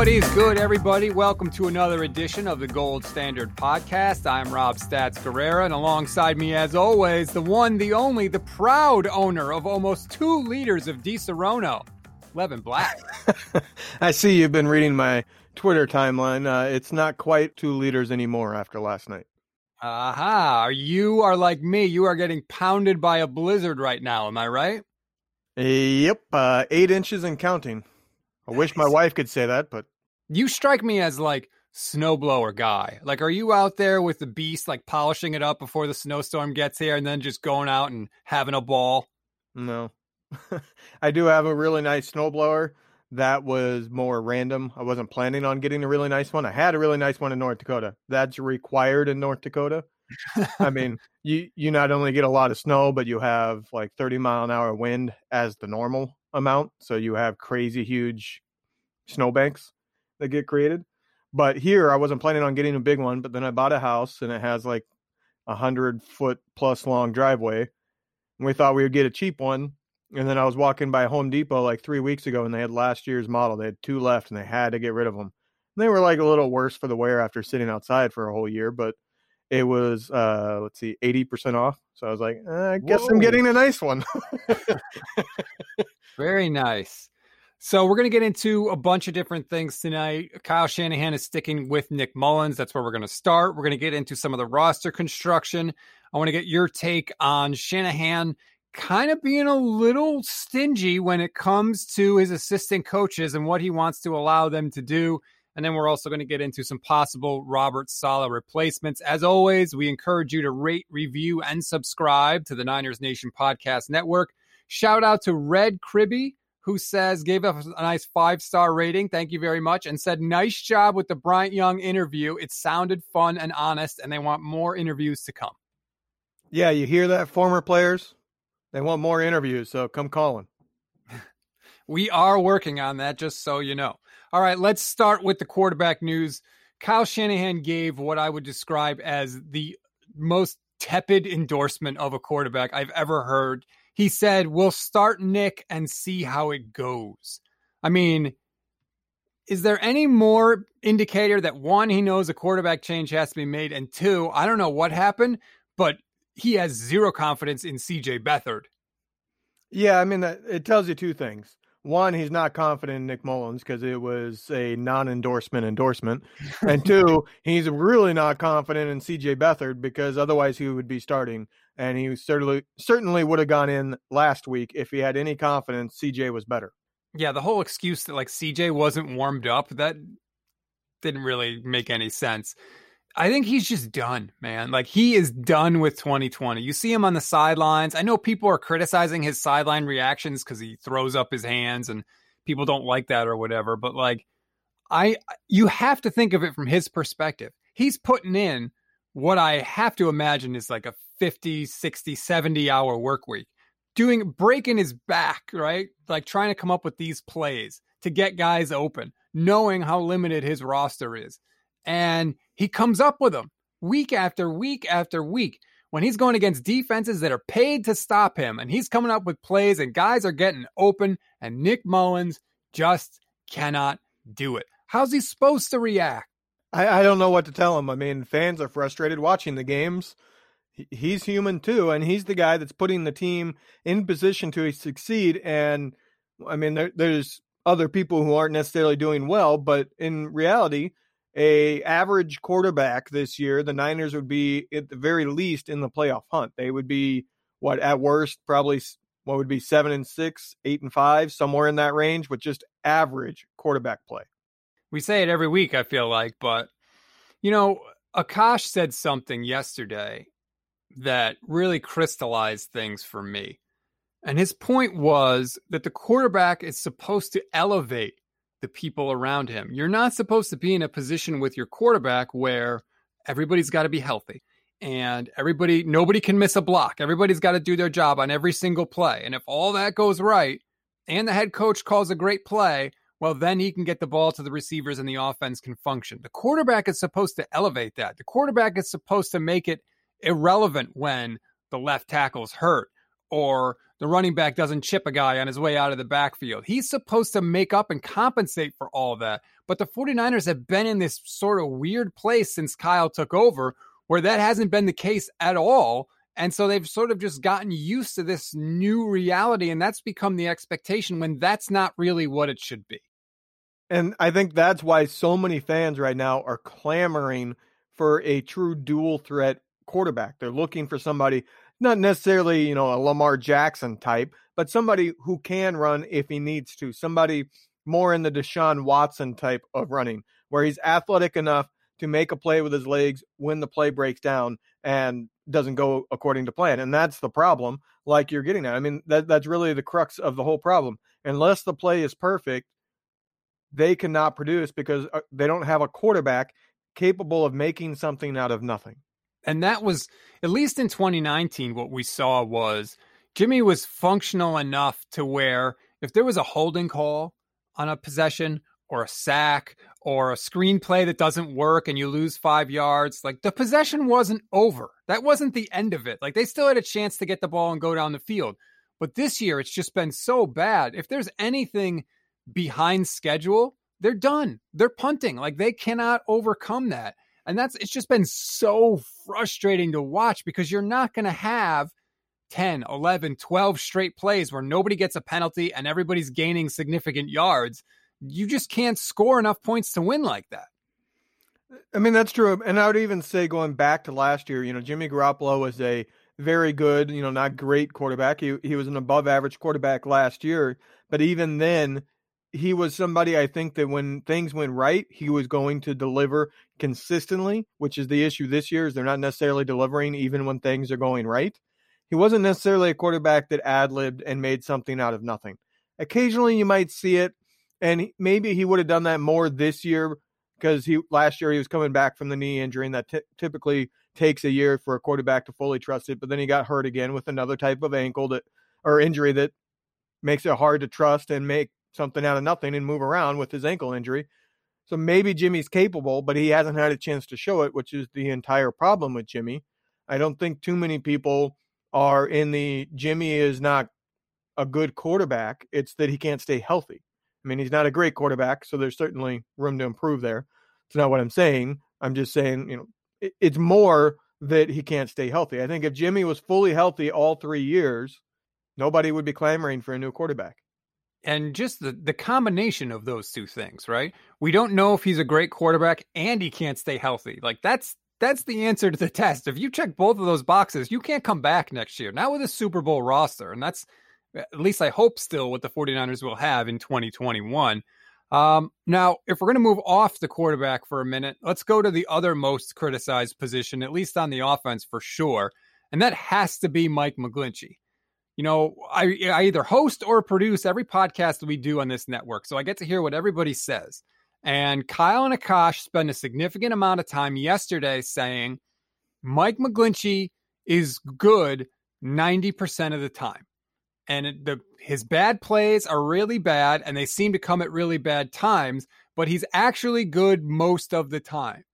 What is good, everybody? Welcome to another edition of the Gold Standard Podcast. I'm Rob Stats Guerrera, and alongside me, as always, the one, the only, the proud owner of almost two liters of Disaronno, Levin Black. I see you've been reading my Twitter timeline. Uh, it's not quite two liters anymore after last night. Aha! You are like me. You are getting pounded by a blizzard right now. Am I right? Yep, uh, eight inches and counting. I wish my wife could say that, but You strike me as like snowblower guy. Like, are you out there with the beast, like polishing it up before the snowstorm gets here, and then just going out and having a ball? no. I do have a really nice snowblower. That was more random. I wasn't planning on getting a really nice one. I had a really nice one in North Dakota. That's required in North Dakota. I mean, you you not only get a lot of snow, but you have like 30 mile an hour wind as the normal amount. So you have crazy huge snowbanks that get created. But here I wasn't planning on getting a big one, but then I bought a house and it has like a hundred foot plus long driveway. And we thought we would get a cheap one. And then I was walking by Home Depot like three weeks ago and they had last year's model. They had two left and they had to get rid of them. And they were like a little worse for the wear after sitting outside for a whole year, but it was uh let's see 80% off so i was like uh, i guess i'm getting a nice one Very nice. So we're going to get into a bunch of different things tonight. Kyle Shanahan is sticking with Nick Mullens. That's where we're going to start. We're going to get into some of the roster construction. I want to get your take on Shanahan kind of being a little stingy when it comes to his assistant coaches and what he wants to allow them to do. And then we're also going to get into some possible Robert Saleh replacements. As always, we encourage you to rate, review, and subscribe to the Niners Nation Podcast Network. Shout out to Red Cribby, who says, gave us a nice five star rating. Thank you very much. And said, nice job with the Bryant Young interview. It sounded fun and honest, and they want more interviews to come. yeah you hear that former players they want more interviews so come calling We are working on that, just so you know. All right, let's start with the quarterback news. Kyle Shanahan gave what I would describe as the most tepid endorsement of a quarterback I've ever heard. He said, We'll start Nick and see how it goes. I mean, is there any more indicator that one, he knows a quarterback change has to be made, and two, I don't know what happened, but he has zero confidence in CJ Beathard. yeah i mean that, it tells you two things one he's not confident in nick mullens because it was a non-endorsement endorsement and two he's really not confident in cj Beathard because otherwise he would be starting and he certainly certainly would have gone in last week if he had any confidence cj was better Yeah, the whole excuse that like CJ wasn't warmed up, that didn't really make any sense. I think he's just done, man. Like he is done with 2020. You see him on the sidelines. I know people are criticizing his sideline reactions cuz he throws up his hands and people don't like that or whatever, but like I you have to think of it from his perspective. He's putting in what I have to imagine is like a 50, 60, 70 hour work week doing breaking his back, right? Like trying to come up with these plays to get guys open, knowing how limited his roster is. And he comes up with them week after week after week when he's going against defenses that are paid to stop him and he's coming up with plays and guys are getting open and Nick Mullens just cannot do it. How's he supposed to react? I, I don't know what to tell him. I mean, fans are frustrated watching the games. He's human too, and he's the guy that's putting the team in position to succeed. And I mean, there, there's other people who aren't necessarily doing well, but in reality, a average quarterback this year, the Niners would be at the very least in the playoff hunt. They would be what at worst probably what would be seven and six, eight and five, somewhere in that range with just average quarterback play. We say it every week, I feel like, but you know, Akash said something yesterday that really crystallized things for me. And his point was that the quarterback is supposed to elevate the people around him. You're not supposed to be in a position with your quarterback where everybody's got to be healthy and everybody nobody can miss a block. Everybody's got to do their job on every single play. And if all that goes right and the head coach calls a great play, well then he can get the ball to the receivers and the offense can function. The quarterback is supposed to elevate that. The quarterback is supposed to make it irrelevant when the left tackle's hurt or the running back doesn't chip a guy on his way out of the backfield. He's supposed to make up and compensate for all that. But the 49ers have been in this sort of weird place since Kyle took over where that hasn't been the case at all. And so they've sort of just gotten used to this new reality. And that's become the expectation when that's not really what it should be. And I think that's why so many fans right now are clamoring for a true dual threat quarterback. They're looking for somebody not necessarily, you know, a Lamar Jackson type, but somebody who can run if he needs to. Somebody more in the Deshaun Watson type of running, where he's athletic enough to make a play with his legs when the play breaks down and doesn't go according to plan. And that's the problem, like you're getting at. I mean, that, that's really the crux of the whole problem. Unless the play is perfect, they cannot produce because uh, they don't have a quarterback capable of making something out of nothing. And that was, at least in 2019, what we saw was Jimmy was functional enough to where if there was a holding call on a possession or a sack or a screenplay that doesn't work and you lose five yards, like the possession wasn't over. That wasn't the end of it. Like they still had a chance to get the ball and go down the field. But this year, it's just been so bad. If there's anything behind schedule, they're done. They're punting. Like they cannot overcome that. And that's it's just been so frustrating to watch because you're not going to have 10, 11, 12 straight plays where nobody gets a penalty and everybody's gaining significant yards. You just can't score enough points to win like that. I mean, that's true. And I would even say going back to last year, you know, Jimmy Garoppolo was a very good, you know, not great quarterback. He he was an above average quarterback last year, but even then he was somebody I think that when things went right, he was going to deliver consistently, which is the issue this year is they're not necessarily delivering even when things are going right. He wasn't necessarily a quarterback that ad-libbed and made something out of nothing. Occasionally you might see it and maybe he would have done that more this year because he last year he was coming back from the knee injury and that t- typically takes a year for a quarterback to fully trust it, but then he got hurt again with another type of ankle that or injury that makes it hard to trust and make something out of nothing and move around with his ankle injury. So maybe Jimmy's capable, but he hasn't had a chance to show it, which is the entire problem with Jimmy. I don't think too many people are in the Jimmy is not a good quarterback. It's that he can't stay healthy. I mean, he's not a great quarterback, so there's certainly room to improve there. It's not what I'm saying. I'm just saying, you know, it's more that he can't stay healthy. I think if Jimmy was fully healthy all three years, nobody would be clamoring for a new quarterback and just the the combination of those two things, right? We don't know if he's a great quarterback and he can't stay healthy. Like that's that's the answer to the test. If you check both of those boxes, you can't come back next year. Not with a Super Bowl roster, and that's at least I hope still what the 49ers will have in 2021. Um, now, if we're going to move off the quarterback for a minute, let's go to the other most criticized position, at least on the offense for sure, and that has to be Mike McGlinchey you know, I, I either host or produce every podcast we do on this network. So I get to hear what everybody says. And Kyle and Akash spent a significant amount of time yesterday saying Mike McGlinchey is good 90% of the time. And the his bad plays are really bad and they seem to come at really bad times, but he's actually good most of the time.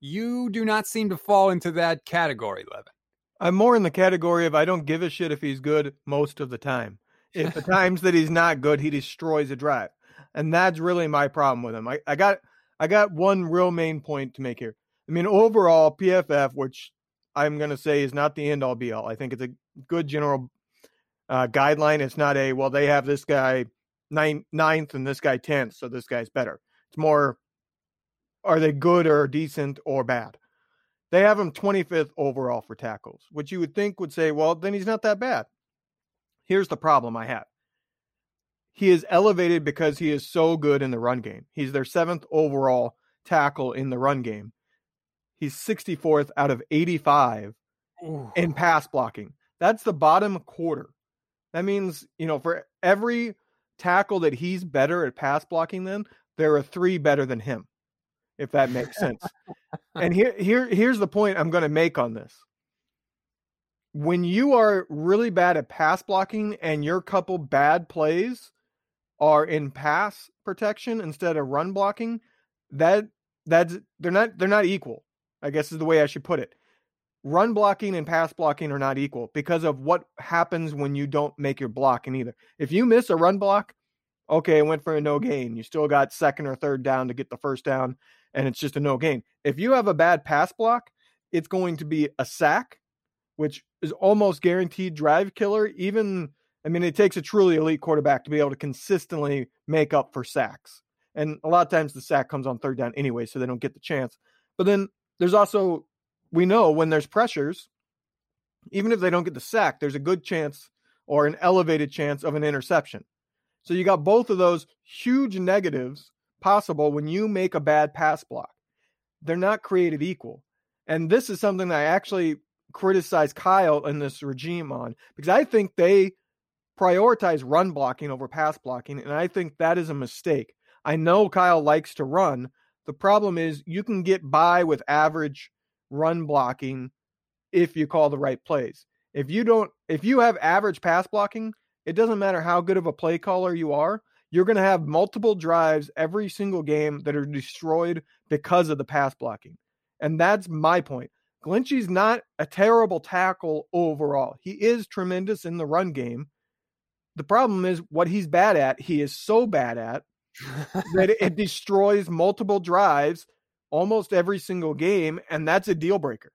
You do not seem to fall into that category, Levin. I'm more in the category of I don't give a shit if he's good most of the time. If the times that he's not good, he destroys a drive. And that's really my problem with him. I, I got I got one real main point to make here. I mean, overall, PFF, which I'm going to say is not the end all be all. I think it's a good general uh, guideline. It's not a, well, they have this guy ninth, ninth and this guy 10th, so this guy's better. It's more, are they good or decent or bad? They have him 25th overall for tackles, which you would think would say, well, then he's not that bad. Here's the problem I have. He is elevated because he is so good in the run game. He's their seventh overall tackle in the run game. He's 64th out of 85 Ooh. in pass blocking. That's the bottom quarter. That means, you know, for every tackle that he's better at pass blocking than, there are three better than him if that makes sense. and here, here, here's the point I'm going to make on this. When you are really bad at pass blocking and your couple bad plays are in pass protection instead of run blocking, that that's they're not they're not equal. I guess is the way I should put it. run blocking and pass blocking are not equal because of what happens when you don't make your block in either. If you miss a run block, okay, it went for a no gain. You still got second or third down to get the first down, and it's just a no gain. If you have a bad pass block, it's going to be a sack, which is almost guaranteed drive killer. Even, I mean, it takes a truly elite quarterback to be able to consistently make up for sacks. And a lot of times the sack comes on third down anyway, so they don't get the chance. But then there's also, we know when there's pressures, even if they don't get the sack, there's a good chance or an elevated chance of an interception. So you got both of those huge negatives possible when you make a bad pass block. They're not created equal. And this is something that I actually criticize Kyle and this regime on because I think they prioritize run blocking over pass blocking. And I think that is a mistake. I know Kyle likes to run. The problem is you can get by with average run blocking if you call the right plays. If you don't, if you have average pass blocking, it doesn't matter how good of a play caller you are. You're going to have multiple drives every single game that are destroyed because of the pass blocking. And that's my point. Glinchey's not a terrible tackle overall. He is tremendous in the run game. The problem is what he's bad at, he is so bad at that it destroys multiple drives almost every single game. And that's a deal breaker.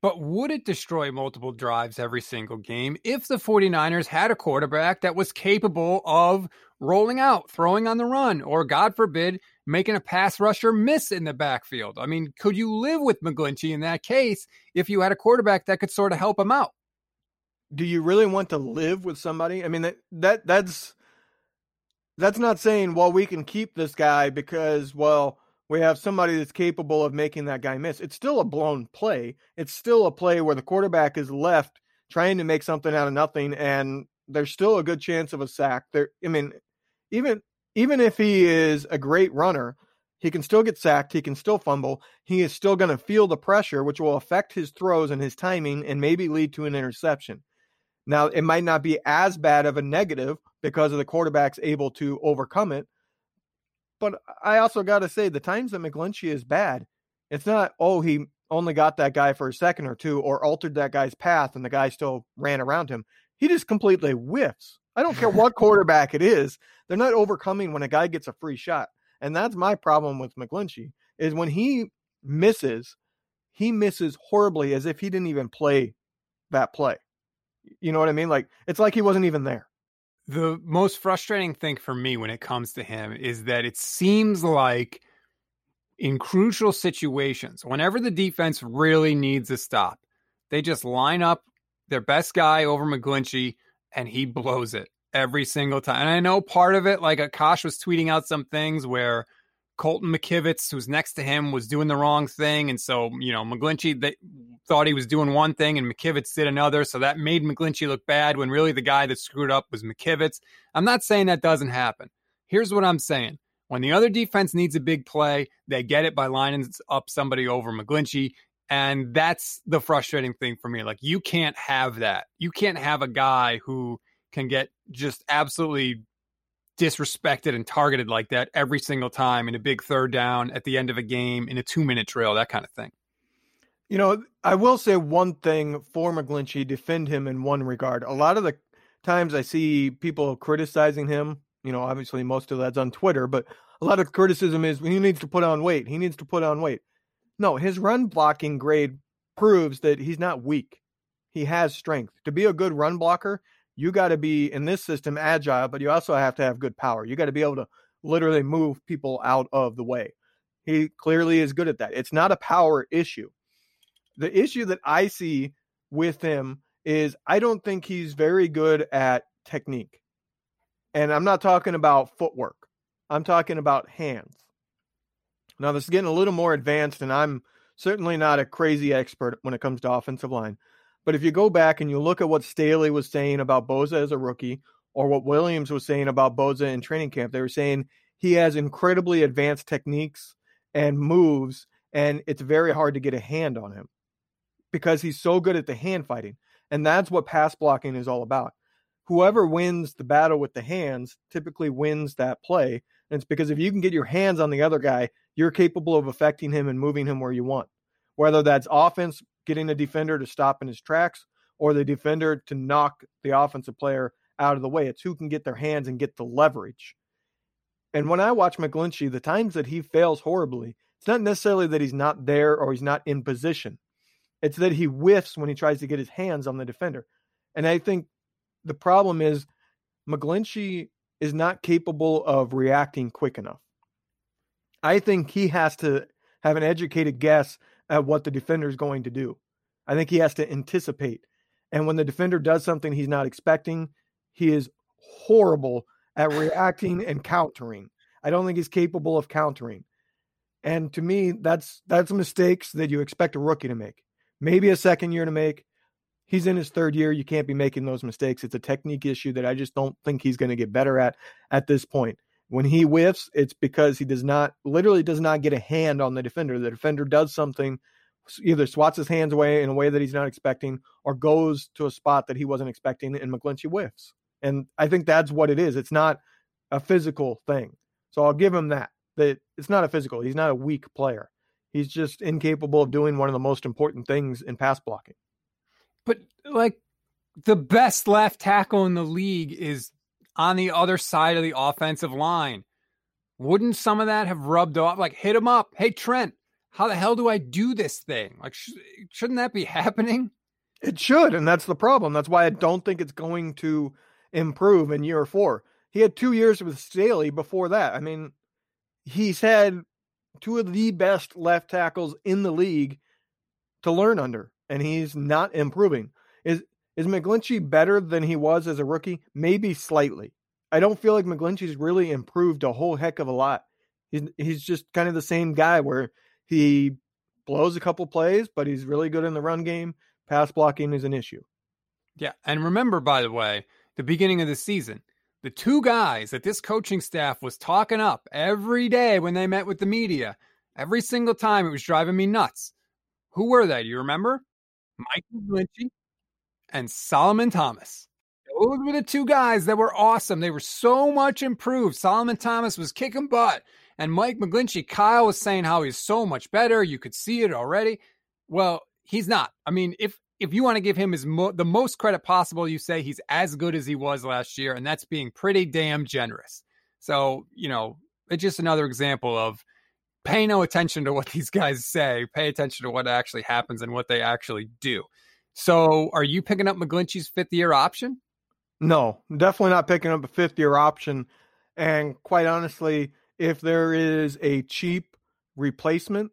But would it destroy multiple drives every single game if the 49ers had a quarterback that was capable of rolling out, throwing on the run, or God forbid, making a pass rusher miss in the backfield? I mean, could you live with McGlinchey in that case if you had a quarterback that could sort of help him out? Do you really want to live with somebody? I mean, that, that that's that's not saying, well, we can keep this guy because, well, we have somebody that's capable of making that guy miss. It's still a blown play. It's still a play where the quarterback is left trying to make something out of nothing, and there's still a good chance of a sack. There, I mean, even even if he is a great runner, he can still get sacked. He can still fumble. He is still going to feel the pressure, which will affect his throws and his timing, and maybe lead to an interception. Now, it might not be as bad of a negative because of the quarterback's able to overcome it, but I also got to say, the times that McGlinchey is bad, it's not, oh, he only got that guy for a second or two or altered that guy's path and the guy still ran around him. He just completely whiffs. I don't care what quarterback it is. They're not overcoming when a guy gets a free shot. And that's my problem with McGlinchey is when he misses, he misses horribly as if he didn't even play that play. You know what I mean? Like it's like he wasn't even there. The most frustrating thing for me when it comes to him is that it seems like in crucial situations, whenever the defense really needs a stop, they just line up their best guy over McGlinchey and he blows it every single time. And I know part of it, like Akash was tweeting out some things where Colton McKivitz, who's next to him, was doing the wrong thing. And so, you know, McGlinchey they thought he was doing one thing and McKivitz did another. So that made McGlinchey look bad when really the guy that screwed up was McKivitz. I'm not saying that doesn't happen. Here's what I'm saying. When the other defense needs a big play, they get it by lining up somebody over McGlinchey. And that's the frustrating thing for me. Like, you can't have that. You can't have a guy who can get just absolutely disrespected and targeted like that every single time in a big third down at the end of a game in a two minute drill, that kind of thing. You know, I will say one thing for McGlinchey, defend him in one regard. A lot of the times I see people criticizing him, you know, obviously most of that's on Twitter, but a lot of criticism is he needs to put on weight. He needs to put on weight. No, his run blocking grade proves that he's not weak. He has strength. To be a good run blocker, you got to be in this system agile, but you also have to have good power. You got to be able to literally move people out of the way. He clearly is good at that. It's not a power issue. The issue that I see with him is I don't think he's very good at technique. And I'm not talking about footwork. I'm talking about hands. Now, this is getting a little more advanced, and I'm certainly not a crazy expert when it comes to offensive line. But if you go back and you look at what Staley was saying about Bosa as a rookie, or what Williams was saying about Bosa in training camp, they were saying he has incredibly advanced techniques and moves, and it's very hard to get a hand on him because he's so good at the hand fighting. And that's what pass blocking is all about. Whoever wins the battle with the hands typically wins that play. And it's because if you can get your hands on the other guy, you're capable of affecting him and moving him where you want. Whether that's offense getting a defender to stop in his tracks or the defender to knock the offensive player out of the way. It's who can get their hands and get the leverage. And when I watch McGlinchey, the times that he fails horribly, it's not necessarily that he's not there or he's not in position. It's that he whiffs when he tries to get his hands on the defender. And I think the problem is McGlinchey is not capable of reacting quick enough. I think he has to have an educated guess at what the defender is going to do. I think he has to anticipate. And when the defender does something he's not expecting, he is horrible at reacting and countering. I don't think he's capable of countering. And to me, that's that's mistakes that you expect a rookie to make. Maybe a second year to make. He's in his third year. You can't be making those mistakes. It's a technique issue that I just don't think he's going to get better at at this point. When he whiffs, it's because he does not literally does not get a hand on the defender. The defender does something, either swats his hands away in a way that he's not expecting, or goes to a spot that he wasn't expecting, and McGlinchey whiffs. And I think that's what it is. It's not a physical thing. So I'll give him that. That it's not a physical. He's not a weak player. He's just incapable of doing one of the most important things in pass blocking. But like the best left tackle in the league is on the other side of the offensive line. Wouldn't some of that have rubbed off? Like, hit him up. Hey, Trent, how the hell do I do this thing? Like, sh- shouldn't that be happening? It should. And that's the problem. That's why I don't think it's going to improve in year four. He had two years with Staley before that. I mean, he's had two of the best left tackles in the league to learn under, and he's not improving. Is McGlinchey better than he was as a rookie? Maybe slightly. I don't feel like McGlinchey's really improved a whole heck of a lot. He's he's just kind of the same guy where he blows a couple plays, but he's really good in the run game. Pass blocking is an issue. Yeah, and remember, by the way, the beginning of the season, the two guys that this coaching staff was talking up every day when they met with the media, every single time it was driving me nuts. Who were they? Do you remember? Mike McGlinchey and Solomon Thomas. Those were the two guys that were awesome. They were so much improved. Solomon Thomas was kicking butt. And Mike McGlinchey, Kyle was saying how he's so much better. You could see it already. Well, he's not. I mean, if if you want to give him his mo- the most credit possible, you say he's as good as he was last year, and that's being pretty damn generous. So, you know, it's just another example of pay no attention to what these guys say. Pay attention to what actually happens and what they actually do. So, are you picking up McGlinchey's fifth year option? No, definitely not picking up a fifth year option. And quite honestly, if there is a cheap replacement,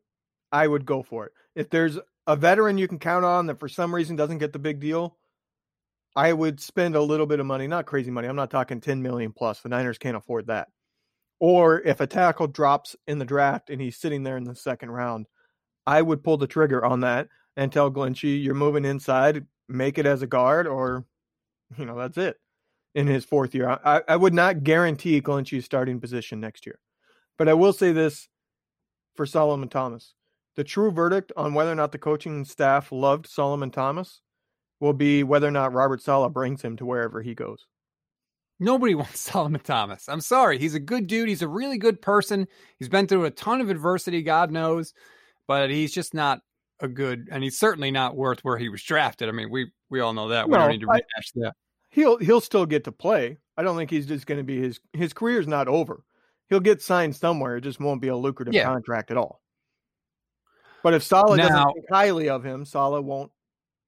I would go for it. If there's a veteran you can count on that for some reason doesn't get the big deal, I would spend a little bit of money, not crazy money. I'm not talking 10 million plus. The Niners can't afford that. Or if a tackle drops in the draft and he's sitting there in the second round, I would pull the trigger on that and tell Glinchey you're moving inside, make it as a guard, or you know that's it. In his fourth year, I, I would not guarantee Glinchey's starting position next year, but I will say this for Solomon Thomas: the true verdict on whether or not the coaching staff loved Solomon Thomas will be whether or not Robert Saleh brings him to wherever he goes. Nobody wants Solomon Thomas. I'm sorry. He's a good dude. He's a really good person. He's been through a ton of adversity, God knows, but he's just not a good, and he's certainly not worth where he was drafted. I mean, we we all know that. We no, don't need to rehash that. He'll he'll still get to play. I don't think he's just going to be his his career's not over. He'll get signed somewhere. It just won't be a lucrative yeah. contract at all. But if Saleh now, doesn't think highly of him, Saleh won't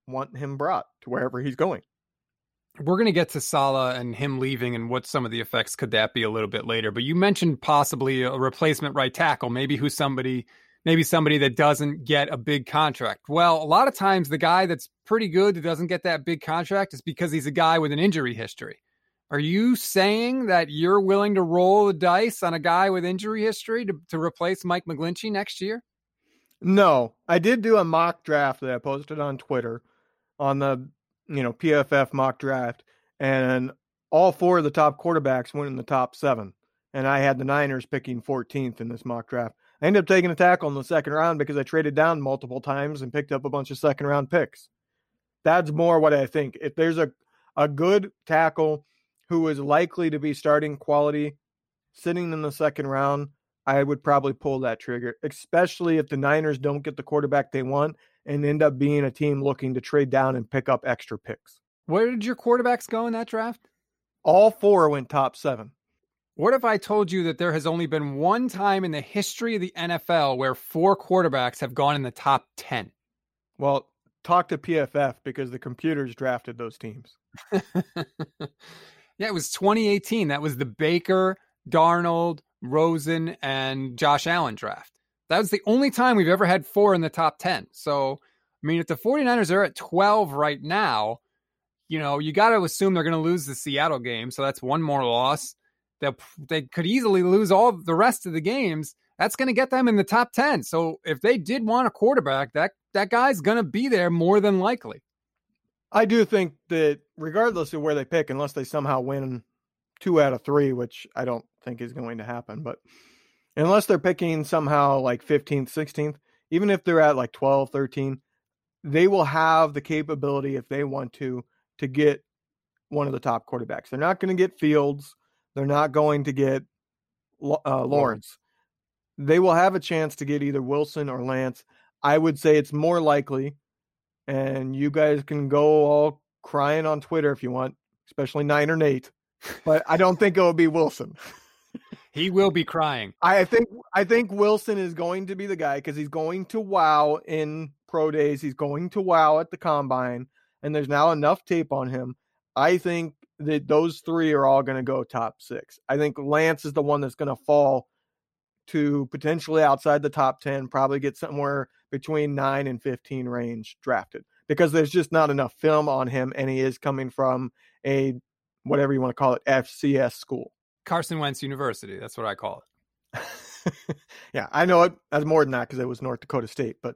want him brought to wherever he's going. We're going to get to Saleh and him leaving and what some of the effects could that be a little bit later. But you mentioned possibly a replacement right tackle, maybe who's somebody maybe somebody that doesn't get a big contract. Well, a lot of times the guy that's pretty good that doesn't get that big contract is because he's a guy with an injury history. Are you saying that you're willing to roll the dice on a guy with injury history to, to replace Mike McGlinchey next year? No, I did do a mock draft that I posted on Twitter on the you know PFF mock draft, and all four of the top quarterbacks went in the top seven, and I had the Niners picking 14th in this mock draft. I ended up taking a tackle in the second round because I traded down multiple times and picked up a bunch of second round picks. That's more what I think. If there's a, a good tackle who is likely to be starting quality sitting in the second round, I would probably pull that trigger, especially if the Niners don't get the quarterback they want and end up being a team looking to trade down and pick up extra picks. Where did your quarterbacks go in that draft? All four went top seven. What if I told you that there has only been one time in the history of the NFL where four quarterbacks have gone in the top 10? Well, talk to PFF because the computers drafted those teams. yeah, it was 2018. That was the Baker, Darnold, Rosen, and Josh Allen draft. That was the only time we've ever had four in the top 10. So, I mean, if the 49ers are at 12 right now, you know, you got to assume they're going to lose the Seattle game. So that's one more loss. They they could easily lose all the rest of the games. That's going to get them in the top 10. So if they did want a quarterback, that that guy's going to be there more than likely. I do think that regardless of where they pick, unless they somehow win two out of three, which I don't think is going to happen, but unless they're picking somehow like 15th, 16th, even if they're at like 12, 13, they will have the capability if they want to to get one of the top quarterbacks. They're not going to get Fields. They're not going to get uh, Lawrence. They will have a chance to get either Wilson or Lance. I would say it's more likely, and you guys can go all crying on Twitter if you want, especially Nine or Nate, but I don't think it will be Wilson. he will be crying. I think I think Wilson is going to be the guy because he's going to wow in pro days. He's going to wow at the combine, and there's now enough tape on him. I think that those three are all going to go top six. I think Lance is the one that's going to fall to potentially outside the top 10, probably get somewhere between 9 and 15 range drafted because there's just not enough film on him and he is coming from a whatever you want to call it FCS school. Carson Wentz University, that's what I call it. yeah, I know it as more than that because it was North Dakota State, but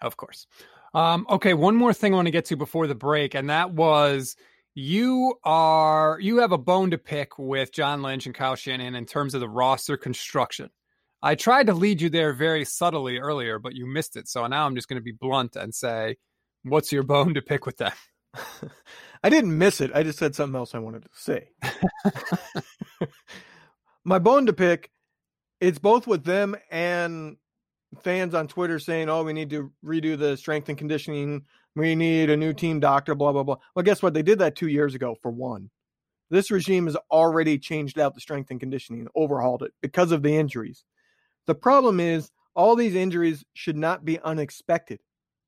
of course. Um, okay, one more thing I want to get to before the break, and that was you are you have a bone to pick with John Lynch and Kyle Shanahan in terms of the roster construction. I tried to lead you there very subtly earlier, but you missed it. So now I'm just going to be blunt and say, what's your bone to pick with them? I didn't miss it. I just said something else I wanted to say. My bone to pick, it's both with them and fans on Twitter saying, "Oh, we need to redo the strength and conditioning. We need a new team doctor." Blah blah blah. Well, guess what? They did that two years ago. For one, this regime has already changed out the strength and conditioning, overhauled it because of the injuries. The problem is all these injuries should not be unexpected.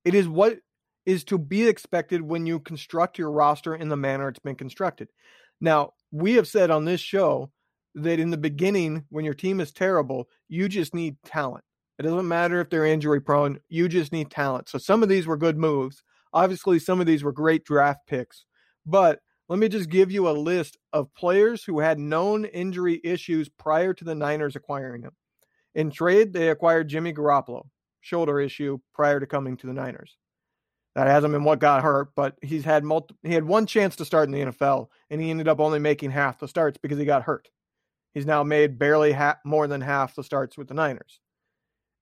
It is what is to be expected when you construct your roster in the manner it's been constructed. Now, we have said on this show that in the beginning, when your team is terrible, you just need talent. It doesn't matter if they're injury prone, you just need talent. So some of these were good moves. Obviously, some of these were great draft picks. But let me just give you a list of players who had known injury issues prior to the Niners acquiring them. In trade, they acquired Jimmy Garoppolo, shoulder issue prior to coming to the Niners. That hasn't been what got hurt, but he's had multi- he had one chance to start in the NFL, and he ended up only making half the starts because he got hurt. He's now made barely ha- more than half the starts with the Niners.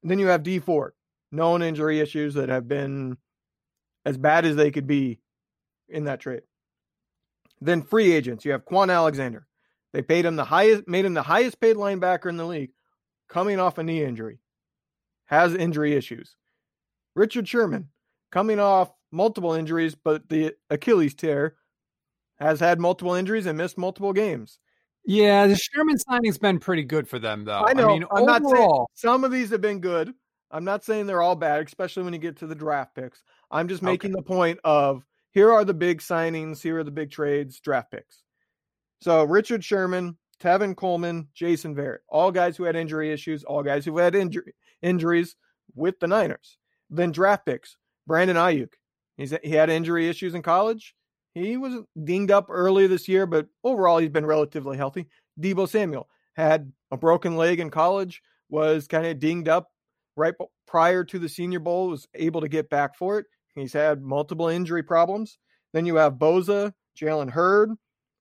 And then you have Dee Ford, known injury issues that have been as bad as they could be in that trade. Then free agents, you have Kwon Alexander. They paid him the highest, made him the highest paid linebacker in the league, coming off a knee injury, has injury issues. Richard Sherman, coming off multiple injuries, but the Achilles tear, has had multiple injuries and missed multiple games. Yeah, the Sherman signing's been pretty good for them, though. I know. I mean, I'm overall, not saying some of these have been good. I'm not saying they're all bad, especially when you get to the draft picks. I'm just making okay. the point of here are the big signings, here are the big trades, draft picks. So Richard Sherman, Tevin Coleman, Jason Verrett, all guys who had injury issues, all guys who had injury, injuries with the Niners. Then draft picks, Brandon Aiyuk. He's, he had injury issues in college. He was dinged up early this year, but overall he's been relatively healthy. Deebo Samuel had a broken leg in college, was kind of dinged up right prior to the Senior Bowl, was able to get back for it. He's had multiple injury problems. Then you have Bosa, Jalen Hurd,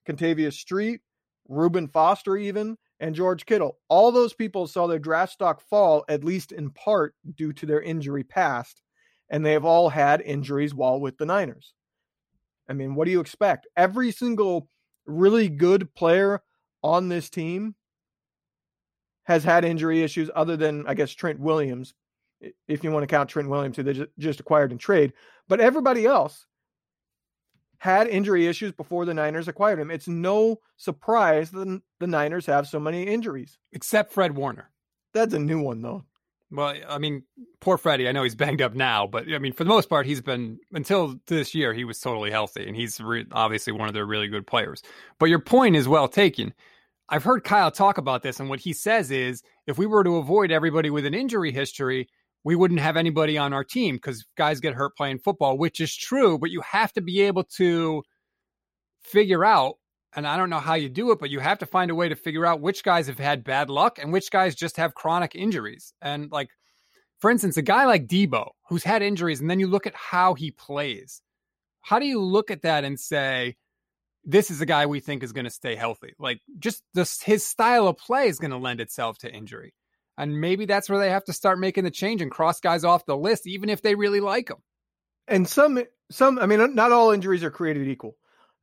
Kentavius Street, Reuben Foster, even, and George Kittle. All those people saw their draft stock fall, at least in part due to their injury past, and they have all had injuries while with the Niners. I mean, what do you expect? Every single really good player on this team has had injury issues, other than, I guess, Trent Williams, if you want to count Trent Williams, who they just acquired in trade. But everybody else had injury issues before the Niners acquired him. It's no surprise that the Niners have so many injuries. Except Fred Warner. That's a new one, though. Well, I mean, poor Freddie. I know he's banged up now, but I mean, for the most part, he's been until this year. He was totally healthy, and he's re- obviously one of their really good players. But your point is well taken. I've heard Kyle talk about this, and what he says is, if we were to avoid everybody with an injury history, we wouldn't have anybody on our team because guys get hurt playing football, which is true. But you have to be able to figure out and I don't know how you do it, but you have to find a way to figure out which guys have had bad luck and which guys just have chronic injuries. And like, for instance, a guy like Deebo who's had injuries, and then you look at how he plays. How do you look at that and say, this is a guy we think is going to stay healthy? Like, just his style of play is going to lend itself to injury. And maybe that's where they have to start making the change and cross guys off the list, even if they really like them. And some, some, I mean, not all injuries are created equal.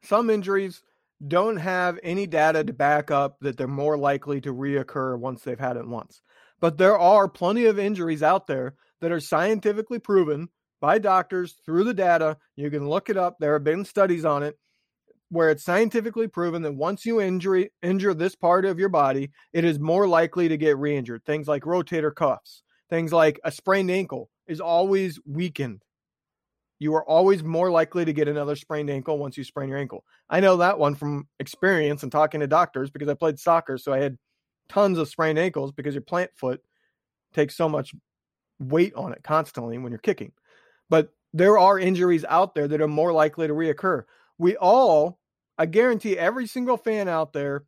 Some injuries don't have any data to back up that they're more likely to reoccur once they've had it once. But there are plenty of injuries out there that are scientifically proven by doctors through the data. You can look it up. There have been studies on it where it's scientifically proven that once you injury, injure this part of your body, it is more likely to get re injured. Things like rotator cuffs, things like a sprained ankle is always weakened you are always more likely to get another sprained ankle once you sprain your ankle. I know that one from experience and talking to doctors because I played soccer. So I had tons of sprained ankles because your plant foot takes so much weight on it constantly when you're kicking. But there are injuries out there that are more likely to reoccur. We all, I guarantee every single fan out there,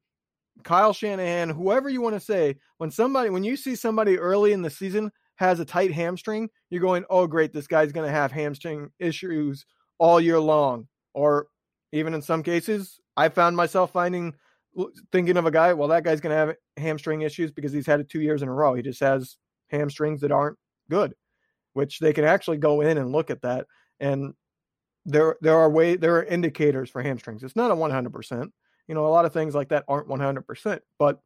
Kyle Shanahan, whoever you want to say, when somebody, when you see somebody early in the season has a tight hamstring, you're going, oh, great, this guy's going to have hamstring issues all year long. Or even in some cases, I found myself finding, thinking of a guy, well, that guy's going to have hamstring issues because he's had it two years in a row. He just has hamstrings that aren't good, which they can actually go in and look at that. And there, there are way, there are indicators for hamstrings. It's not a 100%. You know, a lot of things like that aren't 100%, but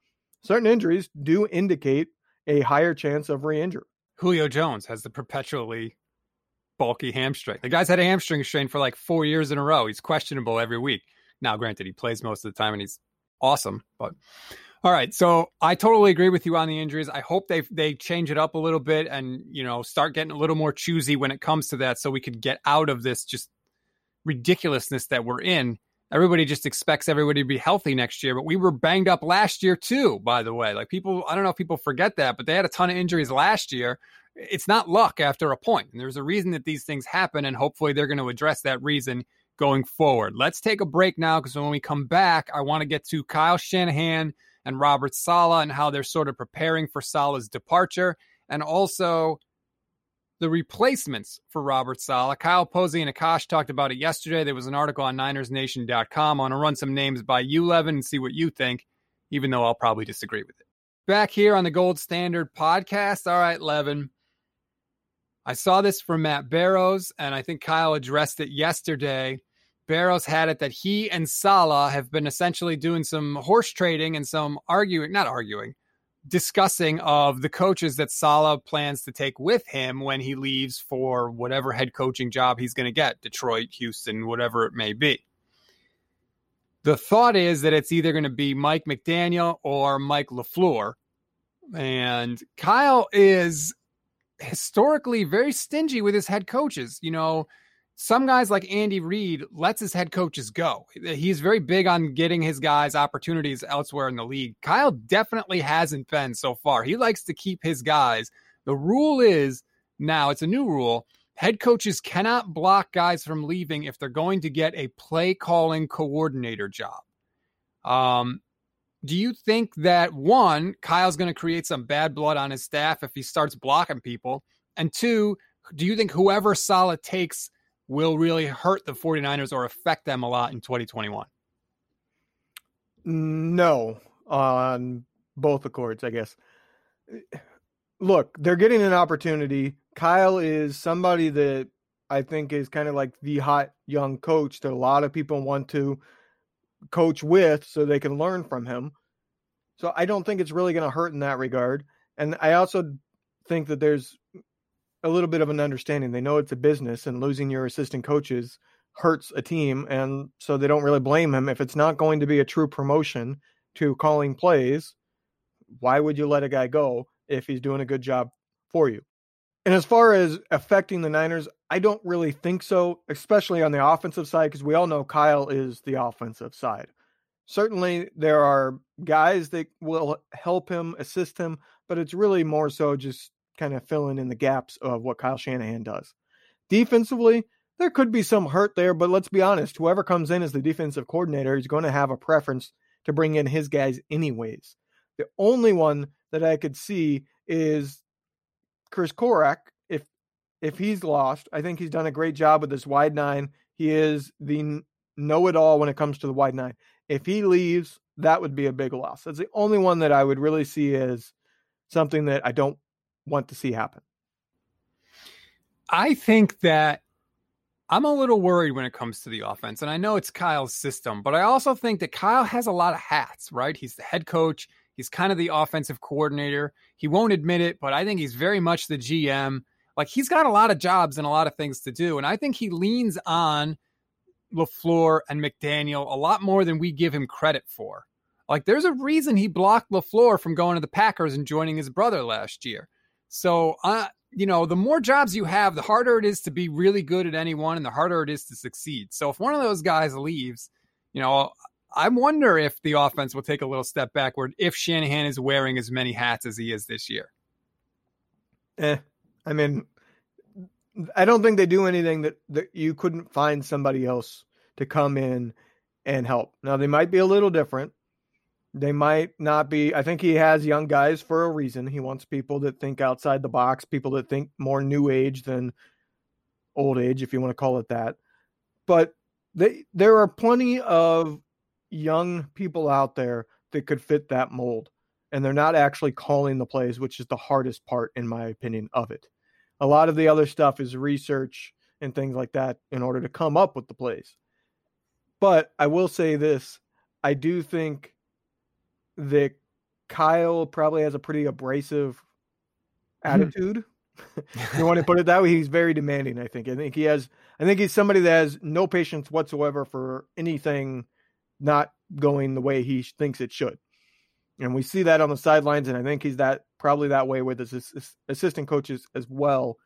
certain injuries do indicate a higher chance of re-injury. Julio Jones has the perpetually bulky hamstring. The guy's had a hamstring strain for like four years in a row. He's questionable every week. Now, granted, he plays most of the time and he's awesome, but all right. So I totally agree with you on the injuries. I hope they they change it up a little bit and you know start getting a little more choosy when it comes to that, so we could get out of this just ridiculousness that we're in everybody just expects everybody to be healthy next year. But we were banged up last year too, by the way. Like people, I don't know if people forget that, but they had a ton of injuries last year. It's not luck after a point. And there's a reason that these things happen, and hopefully they're going to address that reason going forward. Let's take a break now because when we come back, I want to get to Kyle Shanahan and Robert Saleh and how they're sort of preparing for Saleh's departure. And also the replacements for Robert Saleh. Kyle Posey and Akash talked about it yesterday. There was an article on NinersNation.com. I want to run some names by you, Levin, and see what you think, even though I'll probably disagree with it. Back here on the Gold Standard podcast. All right, Levin. I saw this from Matt Barrows, and I think Kyle addressed it yesterday. Barrows had it that he and Saleh have been essentially doing some horse trading and some arguing, not arguing, discussing of the coaches that Saleh plans to take with him when he leaves for whatever head coaching job he's going to get Detroit, Houston, whatever it may be. The thought is that it's either going to be Mike McDaniel or Mike LaFleur. And Kyle is historically very stingy with his head coaches. You know, some guys like Andy Reid lets his head coaches go. He's very big on getting his guys opportunities elsewhere in the league. Kyle definitely hasn't been so far. He likes to keep his guys. The rule is now, it's a new rule. Head coaches cannot block guys from leaving if they're going to get a play calling coordinator job. Um, do you think that one, Kyle's going to create some bad blood on his staff if he starts blocking people? And two, do you think whoever Saleh takes will really hurt the 49ers or affect them a lot in 2021? No, on both accords, I guess. Look, they're getting an opportunity. Kyle is somebody that I think is kind of like the hot young coach that a lot of people want to coach with so they can learn from him. So I don't think it's really going to hurt in that regard. And I also think that there's a little bit of an understanding. They know it's a business and losing your assistant coaches hurts a team. And so they don't really blame him. If it's not going to be a true promotion to calling plays, why would you let a guy go if he's doing a good job for you? And as far as affecting the Niners, I don't really think so, especially on the offensive side, because we all know Kyle is the offensive side. Certainly, there are guys that will help him, assist him, but it's really more so just kind of filling in the gaps of what Kyle Shanahan does. Defensively, there could be some hurt there, but let's be honest, whoever comes in as the defensive coordinator is going to have a preference to bring in his guys anyways. The only one that I could see is Kris Kocurek. If if he's lost, I think he's done a great job with this wide nine. He is the know it all when it comes to the wide nine. If he leaves, that would be a big loss. That's the only one that I would really see as something that I don't want to see happen. I think that I'm a little worried when it comes to the offense. And I know it's Kyle's system, but I also think that Kyle has a lot of hats, right? He's the head coach, he's kind of the offensive coordinator. He won't admit it, but I think he's very much the GM. Like he's got a lot of jobs and a lot of things to do. And I think he leans on LaFleur and McDaniel a lot more than we give him credit for. Like there's a reason he blocked LaFleur from going to the Packers and joining his brother last year. So, uh, you know, the more jobs you have, the harder it is to be really good at any one and the harder it is to succeed. So if one of those guys leaves, you know, I wonder if the offense will take a little step backward if Shanahan is wearing as many hats as he is this year. Eh, I mean, I don't think they do anything that, that you couldn't find somebody else to come in and help. Now they might be a little different. They might not be. I think he has young guys for a reason. He wants people that think outside the box, people that think more new age than old age, if you want to call it that. But they, there are plenty of young people out there that could fit that mold. And they're not actually calling the plays, which is the hardest part, in my opinion, of it. A lot of the other stuff is research and things like that in order to come up with the plays. But I will say this I do think that Kyle probably has a pretty abrasive hmm. attitude. you want to put it that way? He's very demanding. I think. I think he has. I think he's somebody that has no patience whatsoever for anything not going the way he thinks it should. And we see that on the sidelines, and I think he's that probably that way with his assistant coaches as well.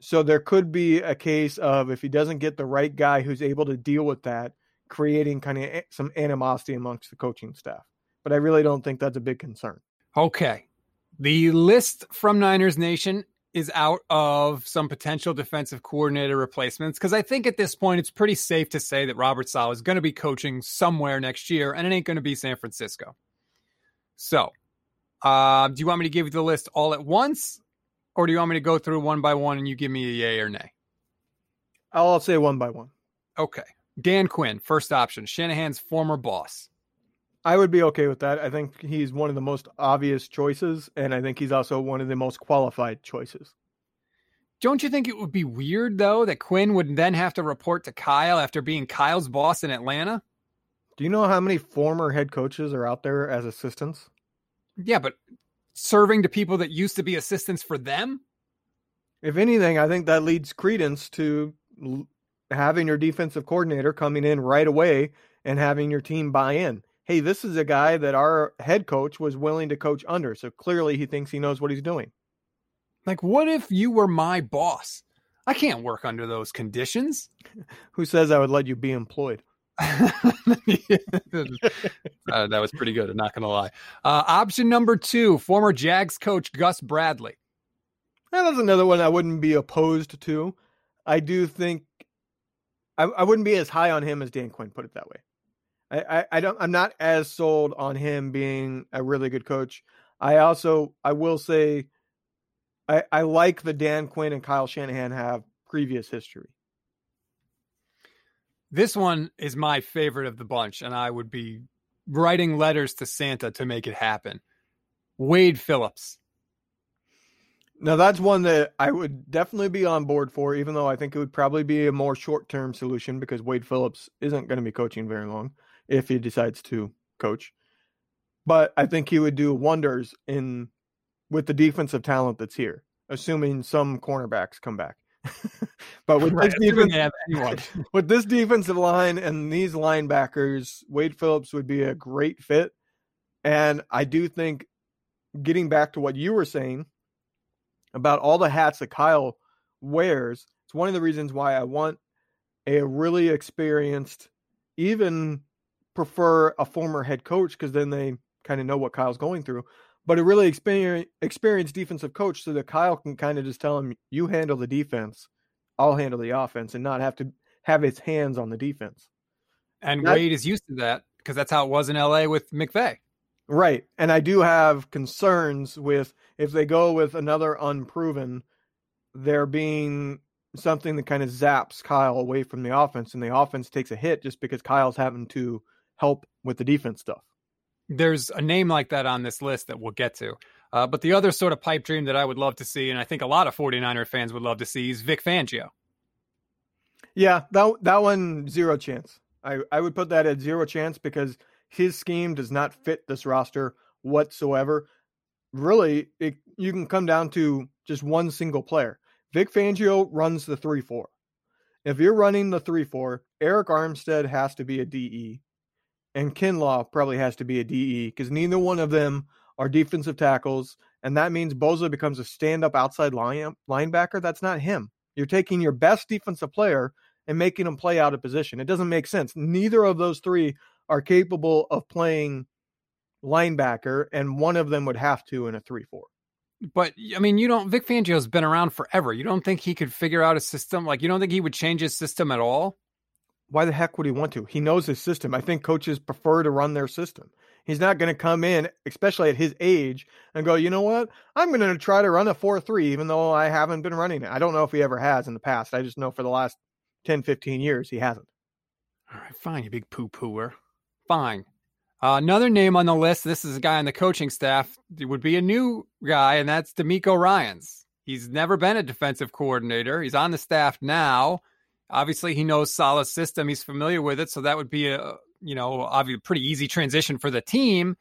So there could be a case of if he doesn't get the right guy who's able to deal with that, creating kind of some animosity amongst the coaching staff but I really don't think that's a big concern. Okay. The list from Niners Nation is out of some potential defensive coordinator replacements because I think at this point it's pretty safe to say that Robert Saleh is going to be coaching somewhere next year and it ain't going to be San Francisco. So, uh, do you want me to give you the list all at once or do you want me to go through one by one and you give me a yay or nay? I'll say one by one. Okay. Dan Quinn, first option, Shanahan's former boss. I would be okay with that. I think he's one of the most obvious choices, and I think he's also one of the most qualified choices. Don't you think it would be weird though that Quinn would then have to report to Kyle after being Kyle's boss in Atlanta? Do you know how many former head coaches are out there as assistants? Yeah, but serving to people that used to be assistants for them? If anything, I think that leads credence to having your defensive coordinator coming in right away and having your team buy in hey, this is a guy that our head coach was willing to coach under. So clearly he thinks he knows what he's doing. Like, what if you were my boss? I can't work under those conditions. Who says I would let you be employed? uh, that was pretty good. I'm not going to lie. Uh, option number two former Jags coach Gus Bradley. That's another one I wouldn't be opposed to. I do think I, I wouldn't be as high on him as Dan Quinn, put it that way. I, I, don't I'm not as sold on him being a really good coach. I also I will say I, I like the Dan Quinn and Kyle Shanahan have previous history. This one is my favorite of the bunch, and I would be writing letters to Santa to make it happen. Wade Phillips. Now that's one that I would definitely be on board for, even though I think it would probably be a more short term solution because Wade Phillips isn't going to be coaching very long if he decides to coach. But I think he would do wonders in with the defensive talent that's here. assuming some cornerbacks come back. but with Right, this defense, with this defensive line and these linebackers, Wade Phillips would be a great fit. And I do think getting back to what you were saying about all the hats that Kyle wears, it's one of the reasons why I want a really experienced, even prefer a former head coach because then they kind of know what Kyle's going through. But a really experienced, experienced defensive coach so that Kyle can kind of just tell him, you handle the defense, I'll handle the offense, and not have to have his hands on the defense. And That- Wade is used to that because that's how it was in LA with McVay. Right. And I do have concerns with if they go with another unproven, there being something that kind of zaps Kyle away from the offense, and the offense takes a hit just because Kyle's having to help with the defense stuff. There's a name like that on this list that we'll get to. Uh, but the other sort of pipe dream that I would love to see, and I think a lot of 49er fans would love to see, is Vic Fangio. Yeah, that that one zero chance. I I would put that at zero chance because his scheme does not fit this roster whatsoever. Really, it, you can come down to just one single player. Vic Fangio runs the three four. If you're running the three four, Arik Armstead has to be a DE, and Kinlaw probably has to be a DE because neither one of them are defensive tackles, and that means Bosa becomes a stand up outside line, linebacker. That's not him. You're taking your best defensive player and making him play out of position. It doesn't make sense. Neither of those three are capable of playing linebacker, and one of them would have to in a 3 4. But I mean, you don't. Vic Fangio's been around forever. You don't think he could figure out a system? Like, you don't think he would change his system at all? Why the heck would he want to? He knows his system. I think coaches prefer to run their system. He's not going to come in, especially at his age, and go, you know what? I'm going to try to run a 4 3, even though I haven't been running it. I don't know if he ever has in the past. I just know for the last 10, 15 years, he hasn't. All right, fine, you big poo pooer. Fine. Uh, another name on the list. This is a guy on the coaching staff. It would be a new guy, and that's DeMeco Ryans. He's never been a defensive coordinator. He's on the staff now. Obviously, he knows Saleh's system. He's familiar with it, so that would be a you know obviously pretty easy transition for the team.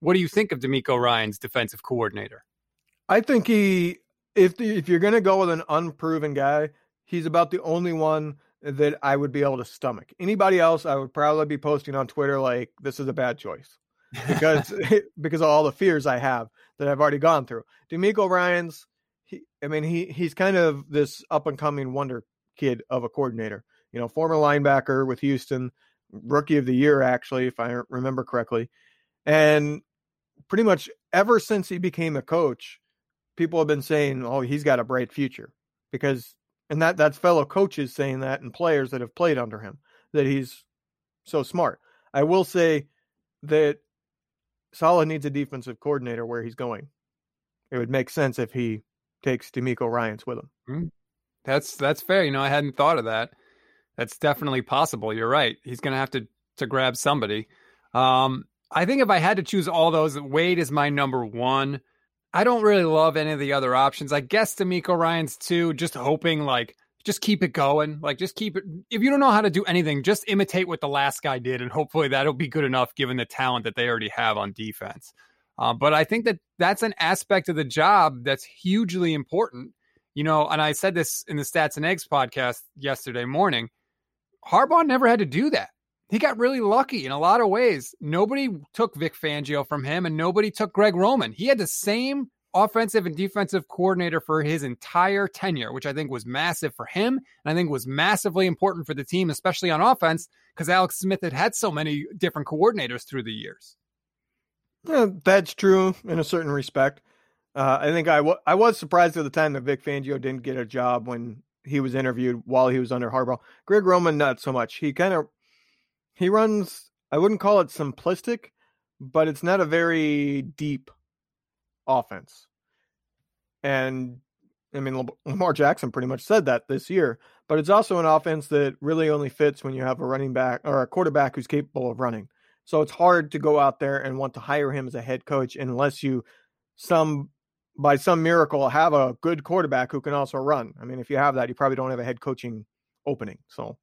What do you think of DeMeco Ryan's defensive coordinator? I think he, if the, if you're going to go with an unproven guy, he's about the only one that I would be able to stomach. Anybody else, I would probably be posting on Twitter like this is a bad choice because because of all the fears I have that I've already gone through. DeMeco Ryan's, he, I mean, he he's kind of this up and coming wonder kid of a coordinator. You know, former linebacker with Houston, rookie of the year actually, if I remember correctly, and pretty much ever since he became a coach, people have been saying, "Oh, he's got a bright future," because and that that's fellow coaches saying that and players that have played under him that he's so smart. I will say that Saleh needs a defensive coordinator where he's going. It would make sense if he takes DeMeco Ryans with him. Hmm. That's that's fair. You know, I hadn't thought of that. That's definitely possible. You're right. He's going to have to to grab somebody. Um, I think if I had to choose all those, Wade is my number one. I don't really love any of the other options. I guess DeMeco Ryan's too. Just hoping like just keep it going. Like just keep it. If you don't know how to do anything, just imitate what the last guy did, and hopefully that'll be good enough given the talent that they already have on defense. Uh, but I think that that's an aspect of the job that's hugely important. You know, and I said this in the Stats and Eggs podcast yesterday morning. Harbaugh never had to do that. He got really lucky in a lot of ways. Nobody took Vic Fangio from him, and nobody took Greg Roman. He had the same offensive and defensive coordinator for his entire tenure, which I think was massive for him, and I think was massively important for the team, especially on offense, because Alex Smith had had so many different coordinators through the years. Yeah, that's true in a certain respect. Uh, I think I, w- I was surprised at the time that Vic Fangio didn't get a job when he was interviewed while he was under Harbaugh. Greg Roman, not so much. He kind of he runs. I wouldn't call it simplistic, but it's not a very deep offense. And I mean, Lamar Jackson pretty much said that this year. But it's also an offense that really only fits when you have a running back or a quarterback who's capable of running. So it's hard to go out there and want to hire him as a head coach unless you some by some miracle have a good quarterback who can also run. I mean, if you have that, you probably don't have a head coaching opening. So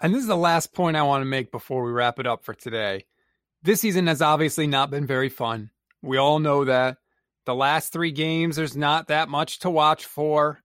And this is the last point I want to make before we wrap it up for today. This season has obviously not been very fun. We all know that. The last three games, there's not that much to watch for.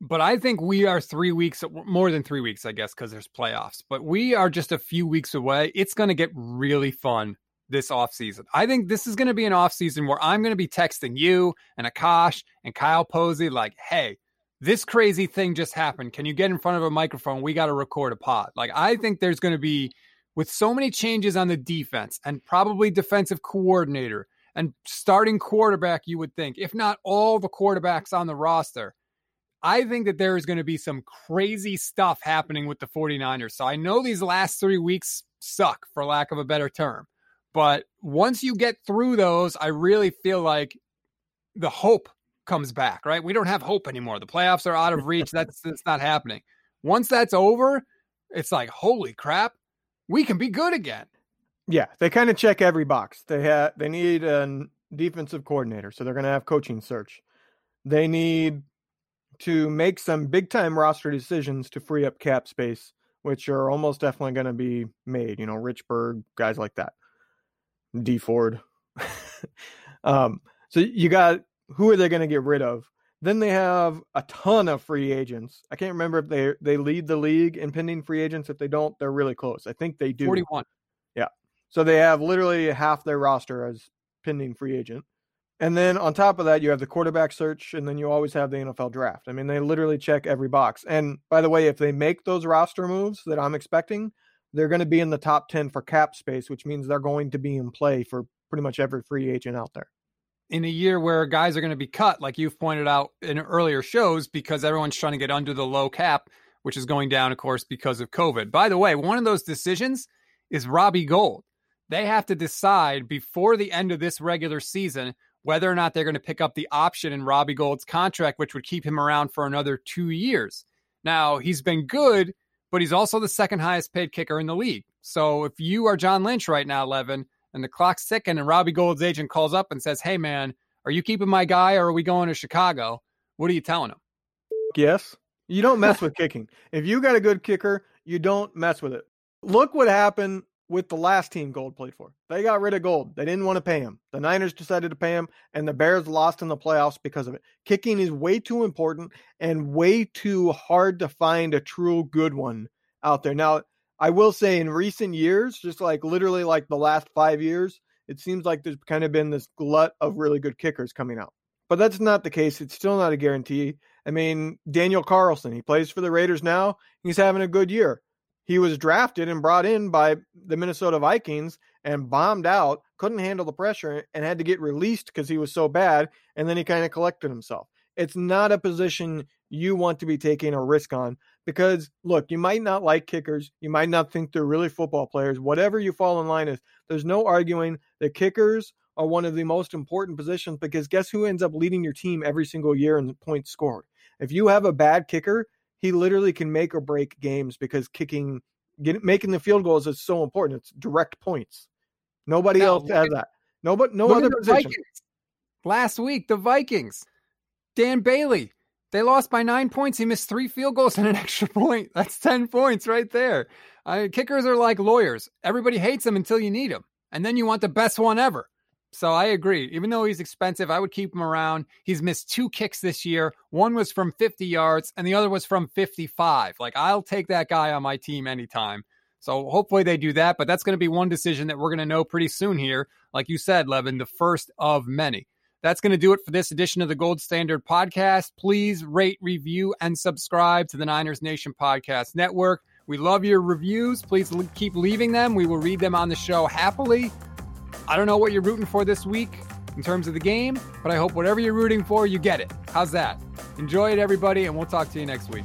But I think we are three weeks, more than three weeks, I guess, because there's playoffs. But we are just a few weeks away. It's going to get really fun this offseason. I think this is going to be an offseason where I'm going to be texting you and Akash and Kyle Posey, like, hey, this crazy thing just happened. Can you get in front of a microphone? We got to record a pod. Like, I think there's going to be, with so many changes on the defense and probably defensive coordinator and starting quarterback, you would think, if not all the quarterbacks on the roster, I think that there is going to be some crazy stuff happening with the 49ers. So I know these last three weeks suck, for lack of a better term. But once you get through those, I really feel like the hope comes back, right? We don't have hope anymore. The playoffs are out of reach. That's that's not happening. Once that's over, it's like, holy crap, we can be good again. Yeah, they kind of check every box. They have they need a defensive coordinator, so they're going to have coaching search. They need to make some big time roster decisions to free up cap space, which are almost definitely going to be made. You know, Richburg, guys like that. Dee Ford. um, so you got who are they going to get rid of? Then they have a ton of free agents. I can't remember if they they lead the league in pending free agents. If they don't, they're really close. I think they do. Forty one. Yeah. So they have literally half their roster as pending free agent. And then on top of that, you have the quarterback search, and then you always have the NFL draft. I mean, they literally check every box. And by the way, if they make those roster moves that I'm expecting, they're going to be in the top 10 for cap space, which means they're going to be in play for pretty much every free agent out there. In a year where guys are going to be cut, like you've pointed out in earlier shows, because everyone's trying to get under the low cap, which is going down, of course, because of COVID. By the way, one of those decisions is Robbie Gould. They have to decide before the end of this regular season whether or not they're going to pick up the option in Robbie Gould's contract, which would keep him around for another two years. Now, he's been good but he's also the second highest paid kicker in the league. So if you are John Lynch right now, Levin, and the clock's ticking, and Robbie Gould's agent calls up and says, "Hey, man, are you keeping my guy, or are we going to Chicago?" What are you telling him? Yes, you don't mess with kicking. If you got a good kicker, you don't mess with it. Look what happened with the last team Gould played for. They got rid of Gould. They didn't want to pay him. The Niners decided to pay him, and the Bears lost in the playoffs because of it. Kicking is way too important and way too hard to find a true good one out there. Now, I will say in recent years, just like literally like the last five years, it seems like there's kind of been this glut of really good kickers coming out. But that's not the case. It's still not a guarantee. I mean, Daniel Carlson, he plays for the Raiders now. He's having a good year he was drafted and brought in by the Minnesota Vikings and bombed out, couldn't handle the pressure, and had to get released because he was so bad. And then he kind of collected himself. It's not a position you want to be taking a risk on because, look, you might not like kickers. You might not think they're really football players. Whatever you fall in line is, there's no arguing that kickers are one of the most important positions because guess who ends up leading your team every single year in points scored? If you have a bad kicker, he literally can make or break games because kicking, get, making the field goals is so important. It's direct points. Nobody else has that. Nobody, no other position. Vikings. Last week, the Vikings, Dan Bailey, they lost by nine points. He missed three field goals and an extra point. That's 10 points right there. I kickers are like lawyers. Everybody hates them until you need them. And then you want the best one ever. So I agree. Even though he's expensive, I would keep him around. He's missed two kicks this year. One was from 50 yards and the other was from 55. Like I'll take that guy on my team anytime. So hopefully they do that, but that's going to be one decision that we're going to know pretty soon here. Like you said, Levin, the first of many. That's going to do it for this edition of the Gold Standard podcast. Please rate, review, and subscribe to the Niners Nation Podcast Network. We love your reviews. Please keep leaving them. We will read them on the show happily. I don't know what you're rooting for this week in terms of the game, but I hope whatever you're rooting for, you get it. How's that? Enjoy it, everybody, and we'll talk to you next week.